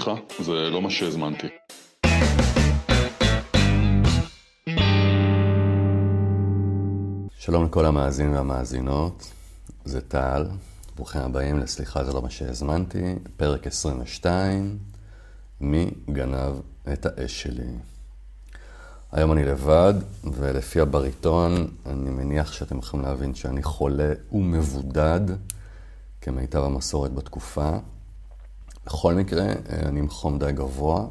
סליחה, זה לא מה שהזמנתי. שלום לכל המאזינים והמאזינות, זה טל, ברוכים הבאים לסליחה זה לא מה שהזמנתי, פרק 22, מי גנב את האש שלי. היום אני לבד, ולפי הבריטון, אני מניח שאתם יכולים להבין שאני חולה ומבודד, כמיטב המסורת בתקופה. בכל מקרה, אני עם חום די גבוה.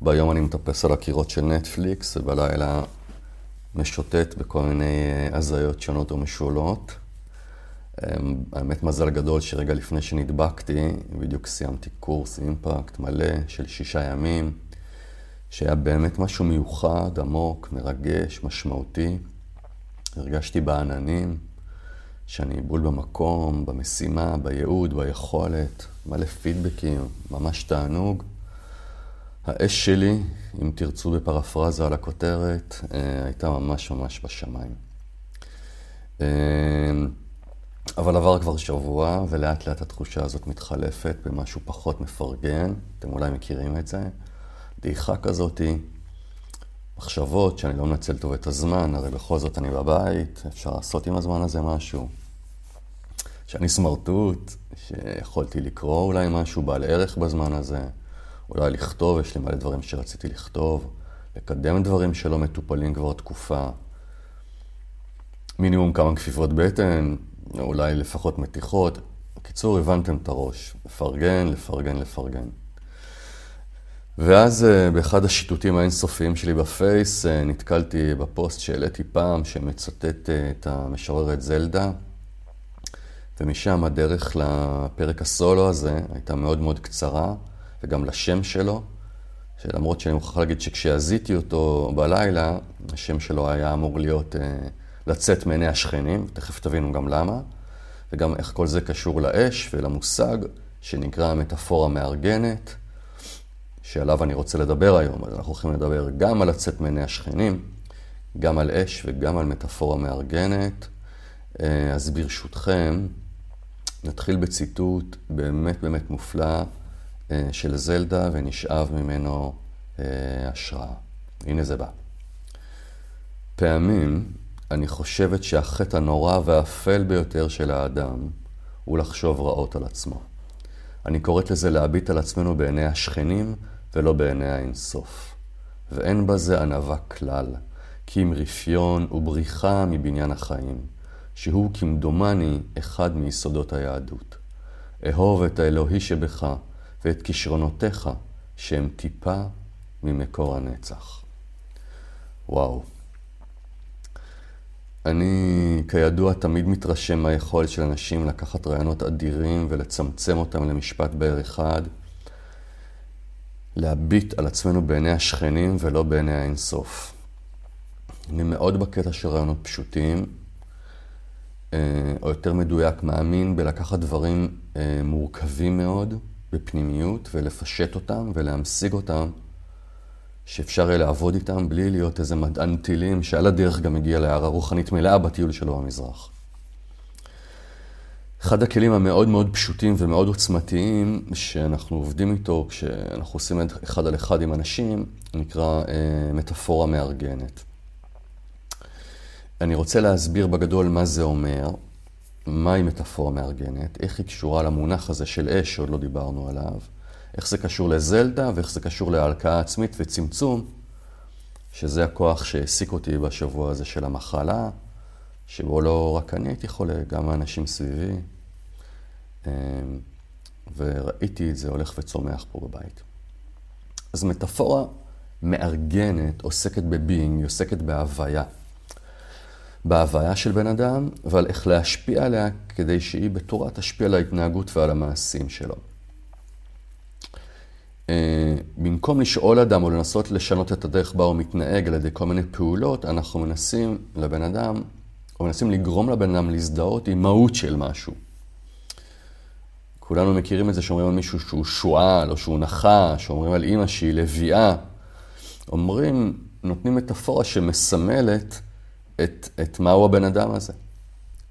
ביום אני מטפס על הקירות של נטפליקס, ובלילה משוטט בכל מיני אה, הזיות שונות ומשולות. אמ, האמת, מזל גדול שרגע לפני שנדבקתי, בדיוק סיימתי קורס אימפקט מלא של שישה ימים, שהיה באמת משהו מיוחד, עמוק, מרגש, משמעותי. הרגשתי בעננים, שאני בול במקום, במשימה, בייעוד, ביכולת, מלא פידבקים, ממש תענוג. האש שלי, אם תרצו בפרפרזה על הכותרת, אה, הייתה ממש ממש בשמיים. אה, אבל עבר כבר שבוע, ולאט לאט התחושה הזאת מתחלפת במשהו פחות מפרגן, אתם אולי מכירים את זה. דעיכה כזאתי, מחשבות שאני לא מנצל טוב את הזמן, הרי בכל זאת אני בבית, אפשר לעשות עם הזמן הזה משהו. שאני סמרטוט, שיכולתי לקרוא אולי משהו בעל ערך בזמן הזה. אולי לכתוב, יש לי מלא דברים שרציתי לכתוב, לקדם דברים שלא מטופלים כבר תקופה. מינימום כמה כפיפות בטן, אולי לפחות מתיחות. בקיצור, הבנתם את הראש. לפרגן, לפרגן, לפרגן. ואז אה, באחד השיטוטים האינסופיים שלי בפייס, אה, נתקלתי בפוסט שהעליתי פעם, שמצטט אה, את המשוררת זלדה, ומשם הדרך לפרק הסולו הזה הייתה מאוד מאוד קצרה. וגם לשם שלו, שלמרות שאני מוכרח להגיד שכשהזיתי אותו בלילה, השם שלו היה אמור להיות, אה, לצאת מעיני השכנים, תכף תבינו גם למה, וגם איך כל זה קשור לאש ולמושג שנקרא המטאפורה מארגנת, שעליו אני רוצה לדבר היום. אז אנחנו הולכים לדבר גם על לצאת מעיני השכנים, גם על אש וגם על מטאפורה מארגנת. אה, אז ברשותכם, נתחיל בציטוט באמת באמת מופלא אה, של זלדה ונשאב ממנו אה, השראה. הנה זה בא. פעמים אני חושבת שהחטא הנורא והאפל ביותר של האדם הוא לחשוב רעות על עצמו. אני קוראת לזה להביט על עצמנו בעיני השכנים ולא בעיני האינסוף. ואין בזה ענווה כלל, כי אם רפיון ובריחה מבניין החיים, שהוא כמדומני אחד מיסודות היהדות. אהוב את האלוהי שבך, ואת כישרונותיך, שהם טיפה ממקור הנצח. וואו. אני, כידוע, תמיד מתרשם מהיכולת של אנשים לקחת רעיונות אדירים ולצמצם אותם למשפט באר אחד, להביט על עצמנו בעיני השכנים ולא בעיני האינסוף. אני מאוד בקטע של רעיונות פשוטים, או יותר מדויק, מאמין בלקחת דברים אה, מורכבים מאוד, בפנימיות ולפשט אותם ולהמשיג אותם, שאפשר יהיה לעבוד איתם בלי להיות איזה מדען טילים שעל הדרך גם הגיע להערה רוחנית מלאה בטיול שלו במזרח. אחד הכלים המאוד מאוד פשוטים ומאוד עוצמתיים שאנחנו עובדים איתו כשאנחנו עושים אחד על אחד עם אנשים, נקרא אה, מטאפורה מארגנת. אני רוצה להסביר בגדול מה זה אומר, מהי מטאפורה מארגנת, איך היא קשורה למונח הזה של אש שעוד לא דיברנו עליו, איך זה קשור לזלדה ואיך זה קשור להלקאה עצמית וצמצום, שזה הכוח שהעסיק אותי בשבוע הזה של המחלה, שבו לא רק אני הייתי חולה, גם האנשים סביבי, אמ, וראיתי את זה הולך וצומח פה בבית. אז מטאפורה מארגנת עוסקת בביינג, היא עוסקת בהוויה. בהוויה של בן אדם, אבל איך להשפיע עליה כדי שהיא בתורה תשפיע על ההתנהגות ועל המעשים שלו. אה, במקום לשאול אדם או לנסות לשנות את הדרך בה הוא מתנהג על ידי כל מיני פעולות, אנחנו מנסים לבן אדם, או מנסים לגרום לבן אדם להזדהות עם מהות של משהו. כולנו מכירים את זה שאומרים על מישהו שהוא שועל, או שהוא נחש, אומרים על אימא שהיא לביאה. אומרים, נותנים מטאפורה שמסמלת את, את מהו הבן אדם הזה.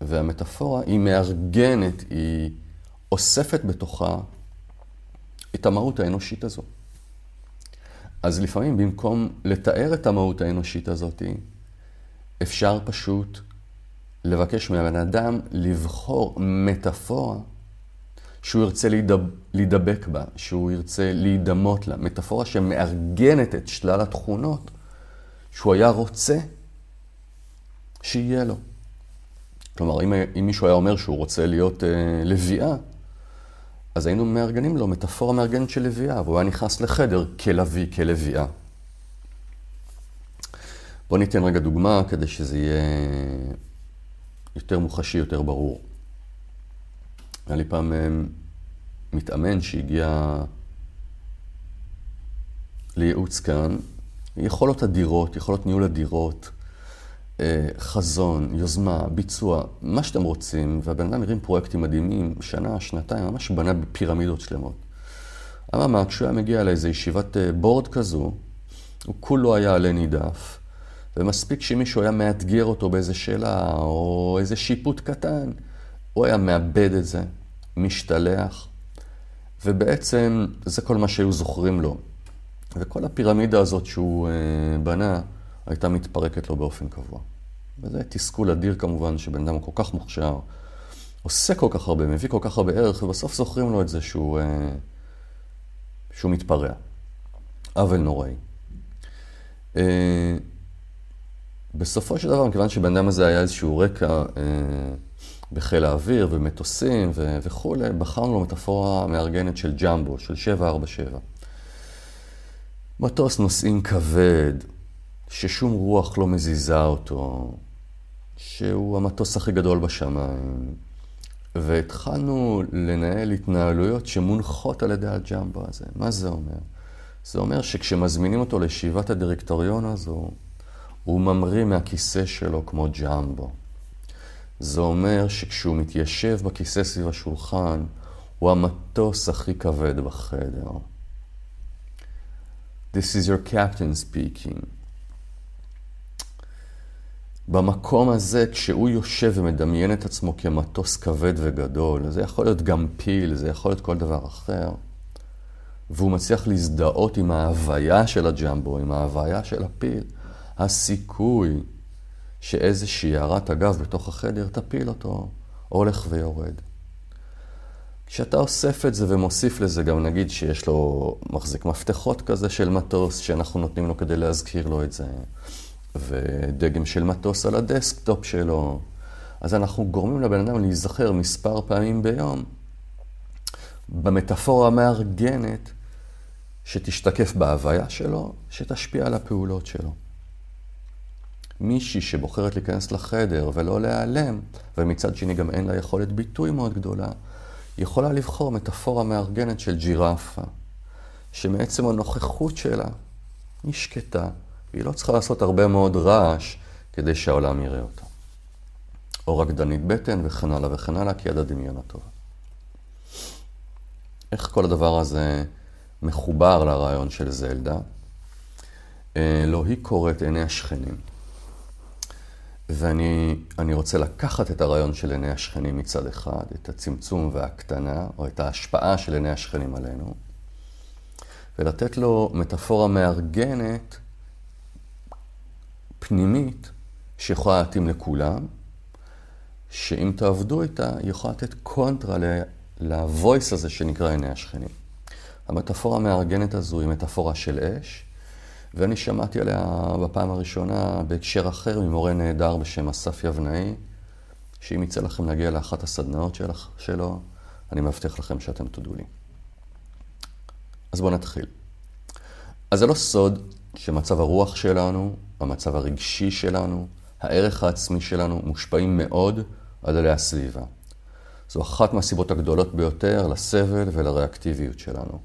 והמטאפורה היא מארגנת, היא אוספת בתוכה את המהות האנושית הזו. אז לפעמים במקום לתאר את המהות האנושית הזאת, אפשר פשוט לבקש מהבן אדם לבחור מטאפורה שהוא ירצה להידב, להידבק בה, שהוא ירצה להידמות לה, מטאפורה שמארגנת את שלל התכונות שהוא היה רוצה שיהיה לו. כלומר, אם, אם מישהו היה אומר שהוא רוצה להיות אה, לביאה, אז היינו מארגנים לו מטאפורה מארגנת של לביאה, והוא היה נכנס לחדר כלוי, כלביאה. בואו ניתן רגע דוגמה כדי שזה יהיה יותר מוחשי, יותר ברור. היה לי פעם אה, מתאמן שהגיע לייעוץ כאן, יכולות אדירות, יכולות ניהול אדירות, חזון, יוזמה, ביצוע, מה שאתם רוצים, והבן אדם הרים פרויקטים מדהימים, שנה, שנתיים, ממש בנה בפירמידות שלמות. אממה, כשהוא היה מגיע לאיזו ישיבת אה, בורד כזו, הוא כולו היה עלה נידף, ומספיק שמישהו היה מאתגר אותו באיזה שאלה, או איזה שיפוט קטן, הוא היה מאבד את זה, משתלח, ובעצם זה כל מה שהיו זוכרים לו. וכל הפירמידה הזאת שהוא אה, בנה, הייתה מתפרקת לו באופן קבוע. וזה תסכול אדיר כמובן, שבן אדם כל כך מוכשר, עושה כל כך הרבה, מביא כל כך הרבה ערך, ובסוף זוכרים לו את זה שהוא, אה, שהוא מתפרע. עוול נוראי. אה, בסופו של דבר, מכיוון שבן אדם הזה היה איזשהו רקע אה, בחיל האוויר ומטוסים ו- וכולי, בחרנו לו מטאפורה מארגנת של ג'מבו, של 747. מטוס נוסעים כבד, ששום רוח לא מזיזה אותו, שהוא המטוס הכי גדול בשמיים, והתחלנו לנהל התנהלויות שמונחות על ידי הג'מבו הזה. מה זה אומר? זה אומר שכשמזמינים אותו לישיבת הדירקטוריון הזו, הוא ממריא מהכיסא שלו כמו ג'מבו. זה אומר שכשהוא מתיישב בכיסא סביב השולחן, הוא המטוס הכי כבד בחדר. This is your captain speaking. במקום הזה, כשהוא יושב ומדמיין את עצמו כמטוס כבד וגדול, זה יכול להיות גם פיל, זה יכול להיות כל דבר אחר, והוא מצליח להזדהות עם ההוויה של הג'מבו, עם ההוויה של הפיל, הסיכוי שאיזושהי הערת אגב בתוך החדר תפיל אותו, הולך ויורד. כשאתה אוסף את זה ומוסיף לזה גם נגיד שיש לו מחזיק מפתחות כזה של מטוס שאנחנו נותנים לו כדי להזכיר לו את זה, ודגם של מטוס על הדסקטופ שלו, אז אנחנו גורמים לבן אדם להיזכר מספר פעמים ביום במטאפורה המארגנת שתשתקף בהוויה שלו, שתשפיע על הפעולות שלו. מישהי שבוחרת להיכנס לחדר ולא להיעלם, ומצד שני גם אין לה יכולת ביטוי מאוד גדולה, יכולה לבחור מטאפורה מארגנת של ג'ירפה, שמעצם הנוכחות שלה היא שקטה, והיא לא צריכה לעשות הרבה מאוד רעש כדי שהעולם יראה אותה. או רקדנית בטן וכן הלאה וכן הלאה, כי יד הדמיון הטוב. איך כל הדבר הזה מחובר לרעיון של זלדה? לא היא קוראת עיני השכנים. ואני רוצה לקחת את הרעיון של עיני השכנים מצד אחד, את הצמצום וההקטנה, או את ההשפעה של עיני השכנים עלינו, ולתת לו מטאפורה מארגנת, פנימית, שיכולה להתאים לכולם, שאם תעבדו איתה, היא יכולה לתת קונטרה ל-voice הזה שנקרא עיני השכנים. המטאפורה המארגנת הזו היא מטאפורה של אש, ואני שמעתי עליה בפעם הראשונה בהקשר אחר ממורה נהדר בשם אסף יבנאי, שאם יצא לכם להגיע לאחת הסדנאות שלך, שלו, אני מבטיח לכם שאתם תודו לי. אז בואו נתחיל. אז זה לא סוד שמצב הרוח שלנו, המצב הרגשי שלנו, הערך העצמי שלנו, מושפעים מאוד על ידי הסביבה. זו אחת מהסיבות הגדולות ביותר לסבל ולריאקטיביות שלנו.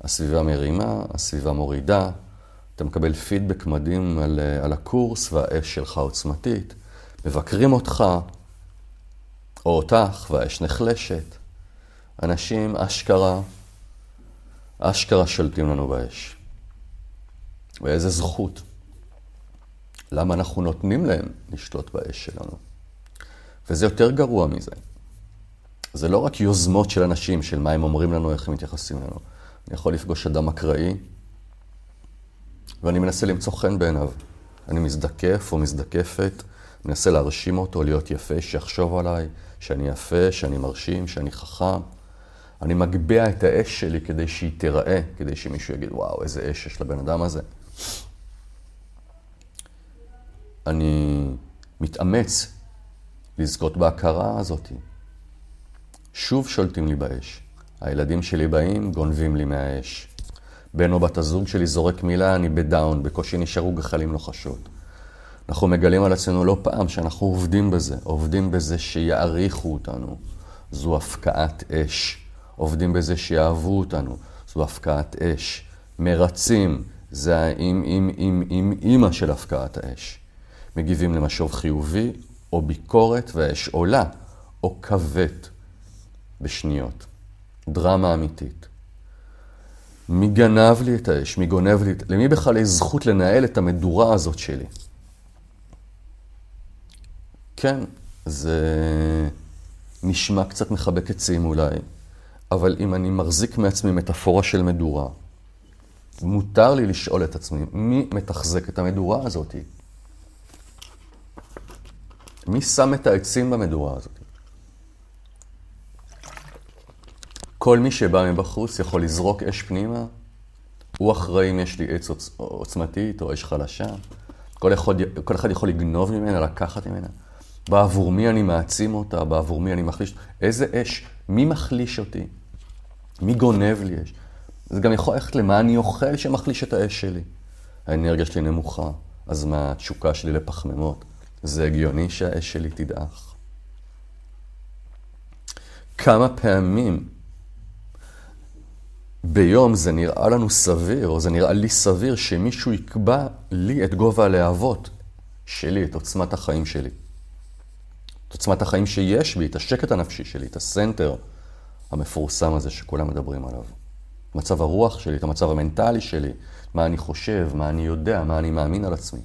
הסביבה מרימה, הסביבה מורידה, אתה מקבל פידבק מדהים על, אה, על הקורס והאש שלך עוצמתית. מבקרים אותך או אותך והאש נחלשת. אנשים אשכרה, אשכרה שולטים לנו באש. ואיזה זכות. למה אנחנו נותנים להם לשלוט באש שלנו? וזה יותר גרוע מזה. זה לא רק יוזמות של אנשים, של מה הם אומרים לנו, איך הם מתייחסים לנו. אני יכול לפגוש אדם אקראי, ואני מנסה למצוא חן בעיניו. אני מזדקף או מזדקפת, מנסה להרשים אותו, להיות יפה, שיחשוב עליי, שאני יפה, שאני מרשים, שאני חכם. אני מגביה את האש שלי כדי שהיא תיראה, כדי שמישהו יגיד, וואו, איזה אש יש לבן אדם הזה. אני מתאמץ לזכות בהכרה הזאת. שוב שולטים לי באש. הילדים שלי באים, גונבים לי מהאש. בן או בת הזוג שלי זורק מילה, אני בדאון, בקושי נשארו גחלים לוחשות. אנחנו מגלים על עצמנו לא פעם שאנחנו עובדים בזה, עובדים בזה שיעריכו אותנו. זו הפקעת אש. עובדים בזה שיאהבו אותנו, זו הפקעת אש. מרצים, זה האם אם אם אם אימא של הפקעת האש. מגיבים למשוב חיובי או ביקורת והאש עולה או כבט בשניות. דרמה אמיתית. מי גנב לי את האש? מי גונב לי את... למי בכלל יש זכות לנהל את המדורה הזאת שלי? כן, זה נשמע קצת מחבק עצים אולי, אבל אם אני מחזיק מעצמי מטאפורה של מדורה, מותר לי לשאול את עצמי, מי מתחזק את המדורה הזאת? מי שם את העצים במדורה הזאת? כל מי שבא מבחוץ יכול לזרוק אש פנימה, הוא אחראי אם יש לי עץ עוצ... עוצמתית או אש חלשה. כל אחד, כל אחד יכול לגנוב ממנה, לקחת ממנה. בעבור מי אני מעצים אותה, בעבור מי אני מחליש. איזה אש? מי מחליש אותי? מי גונב לי אש? זה גם יכול ללכת למה אני אוכל שמחליש את האש שלי. האנרגיה שלי נמוכה, אז מה התשוקה שלי לפחמימות? זה הגיוני שהאש שלי תדעך. כמה פעמים ביום זה נראה לנו סביר, או זה נראה לי סביר, שמישהו יקבע לי את גובה הלהבות שלי, את עוצמת החיים שלי. את עוצמת החיים שיש בי, את השקט הנפשי שלי, את הסנטר המפורסם הזה שכולם מדברים עליו. מצב הרוח שלי, את המצב המנטלי שלי, מה אני חושב, מה אני יודע, מה אני מאמין על עצמי.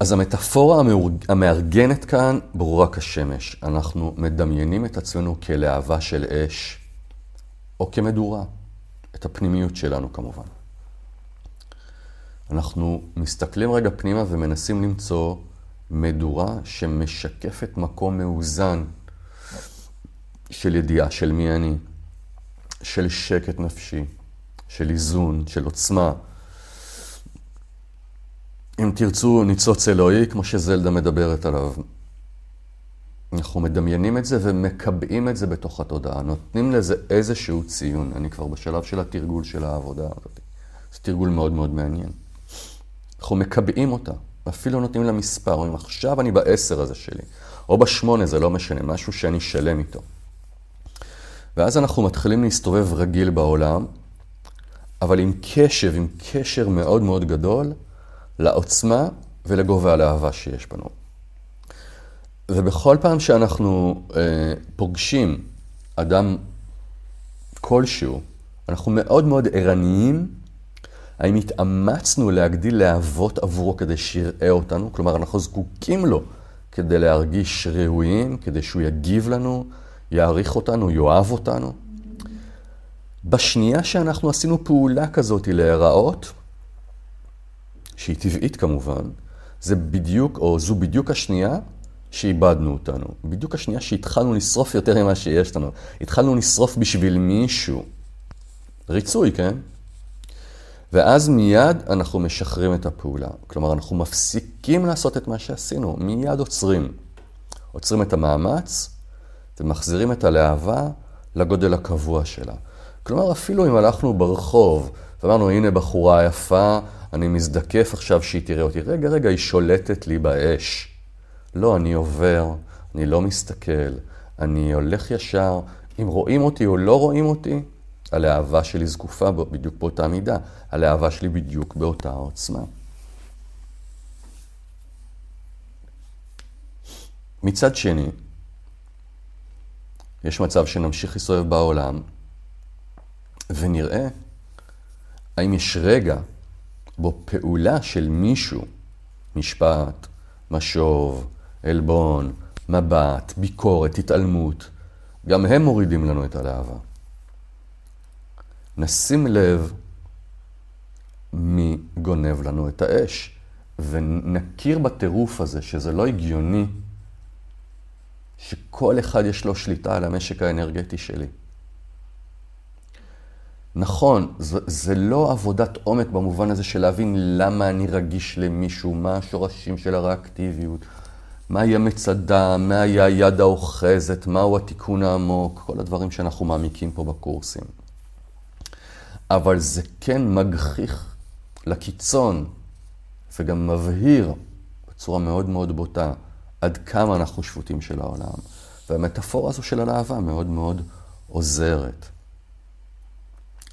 אז המטאפורה המארגנת כאן ברורה כשמש. אנחנו מדמיינים את עצמנו כלהבה של אש, או כמדורה, את הפנימיות שלנו כמובן. אנחנו מסתכלים רגע פנימה ומנסים למצוא מדורה שמשקפת מקום מאוזן של ידיעה של מי אני, של שקט נפשי, של איזון, של עוצמה. אם תרצו ניצוץ אלוהי, כמו שזלדה מדברת עליו. אנחנו מדמיינים את זה ומקבעים את זה בתוך התודעה, נותנים לזה איזשהו ציון. אני כבר בשלב של התרגול של העבודה הזאת. זה תרגול מאוד מאוד מעניין. אנחנו מקבעים אותה, אפילו נותנים לה מספר, אומרים עכשיו אני בעשר הזה שלי, או בשמונה, זה לא משנה, משהו שאני שלם איתו. ואז אנחנו מתחילים להסתובב רגיל בעולם, אבל עם קשב, עם קשר מאוד מאוד גדול לעוצמה ולגובה הלהבה שיש בנו. ובכל פעם שאנחנו אה, פוגשים אדם כלשהו, אנחנו מאוד מאוד ערניים האם התאמצנו להגדיל להבות עבורו כדי שיראה אותנו? כלומר, אנחנו זקוקים לו כדי להרגיש ראויים, כדי שהוא יגיב לנו, יעריך אותנו, יאהב אותנו. בשנייה שאנחנו עשינו פעולה כזאת להיראות, שהיא טבעית כמובן, זה בדיוק, או זו בדיוק השנייה שאיבדנו אותנו. בדיוק השנייה שהתחלנו לשרוף יותר ממה שיש לנו. התחלנו לשרוף בשביל מישהו. ריצוי, כן? ואז מיד אנחנו משחררים את הפעולה. כלומר, אנחנו מפסיקים לעשות את מה שעשינו, מיד עוצרים. עוצרים את המאמץ ומחזירים את הלהבה לגודל הקבוע שלה. כלומר, אפילו אם הלכנו ברחוב ואמרנו, הנה בחורה יפה, אני מזדקף עכשיו שהיא תראה אותי. רגע, רגע, היא שולטת לי באש. לא, אני עובר, אני לא מסתכל, אני הולך ישר. אם רואים אותי או לא רואים אותי, הלהבה שלי זקופה בדיוק באותה מידה, הלהבה שלי בדיוק באותה עוצמה. מצד שני, יש מצב שנמשיך להסתובב בעולם ונראה האם יש רגע בו פעולה של מישהו, משפט, משוב, עלבון, מבט, ביקורת, התעלמות, גם הם מורידים לנו את הלהבה. נשים לב מי גונב לנו את האש, ונכיר בטירוף הזה שזה לא הגיוני שכל אחד יש לו שליטה על המשק האנרגטי שלי. נכון, זה, זה לא עבודת עומק במובן הזה של להבין למה אני רגיש למישהו, מה השורשים של הריאקטיביות, מה יהיה מצדה, מה יהיה היד האוחזת, מהו התיקון העמוק, כל הדברים שאנחנו מעמיקים פה בקורסים. אבל זה כן מגחיך לקיצון, וגם מבהיר בצורה מאוד מאוד בוטה עד כמה אנחנו שפוטים של העולם. והמטאפורה הזו של הלהבה מאוד מאוד עוזרת.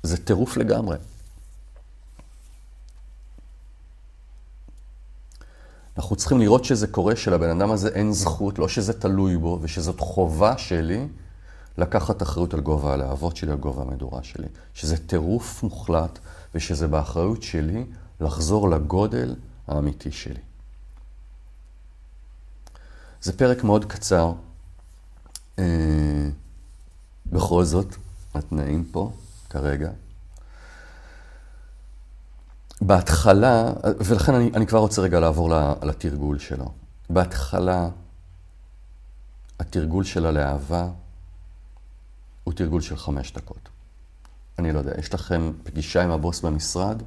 זה טירוף לגמרי. אנחנו צריכים לראות שזה קורה, שלבן אדם הזה אין זכות, לא שזה תלוי בו, ושזאת חובה שלי לקחת אחריות על גובה הלהבות שלי, על גובה המדורה שלי. שזה טירוף מוחלט, ושזה באחריות שלי לחזור לגודל האמיתי שלי. זה פרק מאוד קצר. אה, בכל זאת, התנאים פה כרגע. בהתחלה, ולכן אני, אני כבר רוצה רגע לעבור לתרגול שלו. בהתחלה, התרגול של הלהבה הוא תרגול של חמש דקות. אני לא יודע, יש לכם פגישה עם הבוס במשרד?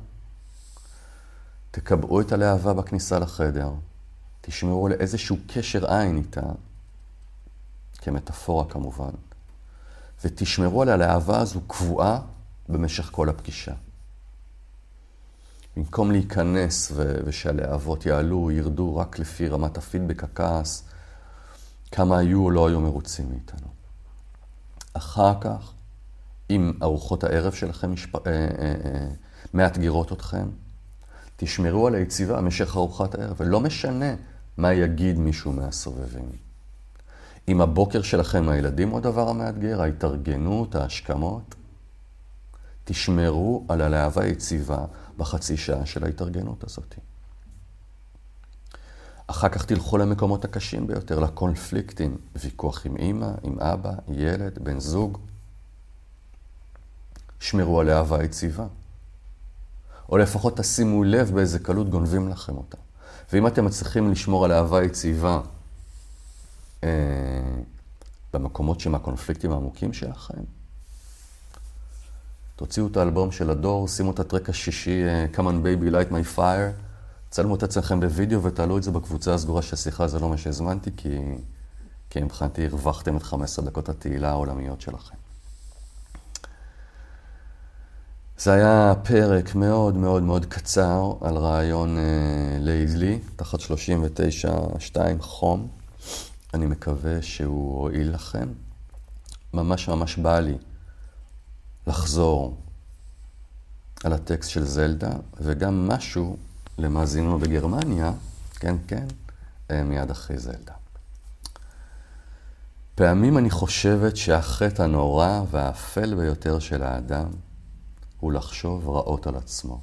תקבעו את הלהבה בכניסה לחדר, תשמרו על איזשהו קשר עין איתה, כמטאפורה כמובן, ותשמרו על הלהבה הזו קבועה במשך כל הפגישה. במקום להיכנס ו- ושהלהבות יעלו, ירדו רק לפי רמת הפידבק, הכעס, כמה היו או לא היו מרוצים מאיתנו. אחר כך, אם ארוחות הערב שלכם משפ... אה, אה, אה, מאתגרות אתכם, תשמרו על היציבה במשך ארוחת הערב, ולא משנה מה יגיד מישהו מהסובבים. אם הבוקר שלכם הילדים הוא הדבר המאתגר, ההתארגנות, ההשכמות, תשמרו על הלהבה היציבה בחצי שעה של ההתארגנות הזאת. אחר כך תלכו למקומות הקשים ביותר, לקונפליקטים, ויכוח עם אימא, עם אבא, ילד, בן זוג. שמרו על אהבה יציבה. או לפחות תשימו לב באיזה קלות גונבים לכם אותה. ואם אתם מצליחים לשמור על אהבה יציבה אה, במקומות שהם הקונפליקטים העמוקים שלכם, תוציאו את האלבום של הדור, שימו את הטרק השישי, uh, Come on baby, light my fire, צלמו את עצמכם בווידאו ותעלו את זה בקבוצה הסגורה של שיחה, זה לא מה שהזמנתי, כי, כי מבחינתי הרווחתם את 15 דקות התהילה העולמיות שלכם. זה היה פרק מאוד מאוד מאוד קצר על רעיון uh, לילי, תחת 39-2 חום. אני מקווה שהוא הועיל לכם. ממש ממש בא לי לחזור על הטקסט של זלדה, וגם משהו למאזינו בגרמניה, כן, כן, אה, מיד אחרי זלדה. פעמים אני חושבת שהחטא הנורא והאפל ביותר של האדם הוא לחשוב רעות על עצמו.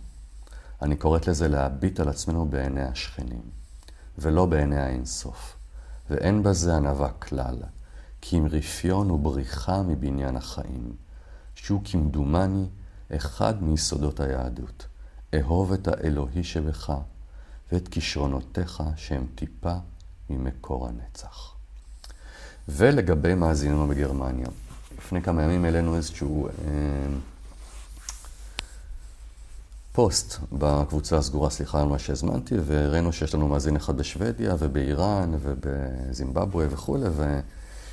אני קוראת לזה להביט על עצמנו בעיני השכנים, ולא בעיני האינסוף. ואין בזה ענווה כלל, כי אם רפיון ובריחה מבניין החיים. שהוא כמדומני אחד מיסודות היהדות. אהוב את האלוהי שבך ואת כישרונותיך שהם טיפה ממקור הנצח. ולגבי מאזיננו בגרמניה, לפני כמה ימים העלינו איזשהו אה, פוסט בקבוצה הסגורה, סליחה על מה שהזמנתי, והראינו שיש לנו מאזין אחד בשוודיה ובאיראן ובזימבבואה וכולי,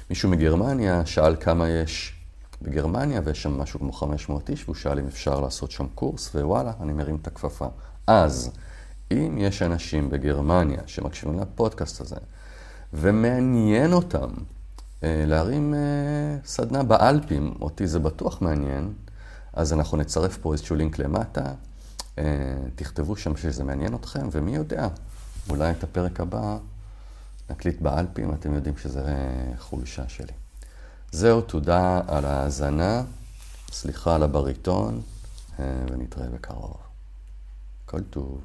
ומישהו מגרמניה שאל כמה יש בגרמניה, ויש שם משהו כמו 500 איש, והוא שאל אם אפשר לעשות שם קורס, ווואלה, אני מרים את הכפפה. אז, אם יש אנשים בגרמניה שמקשיבים לפודקאסט הזה, ומעניין אותם אה, להרים אה, סדנה באלפים, אותי זה בטוח מעניין, אז אנחנו נצרף פה איזשהו לינק למטה, תכתבו שם שזה מעניין אתכם, ומי יודע, אולי את הפרק הבא נקליט באלפים, אתם יודעים שזה אה, חולשה שלי. זהו, תודה על ההאזנה, סליחה על הבריטון, אה, ונתראה בקרוב. כל טוב.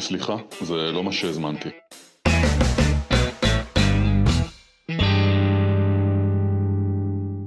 סליחה, זה לא מה שהזמנתי.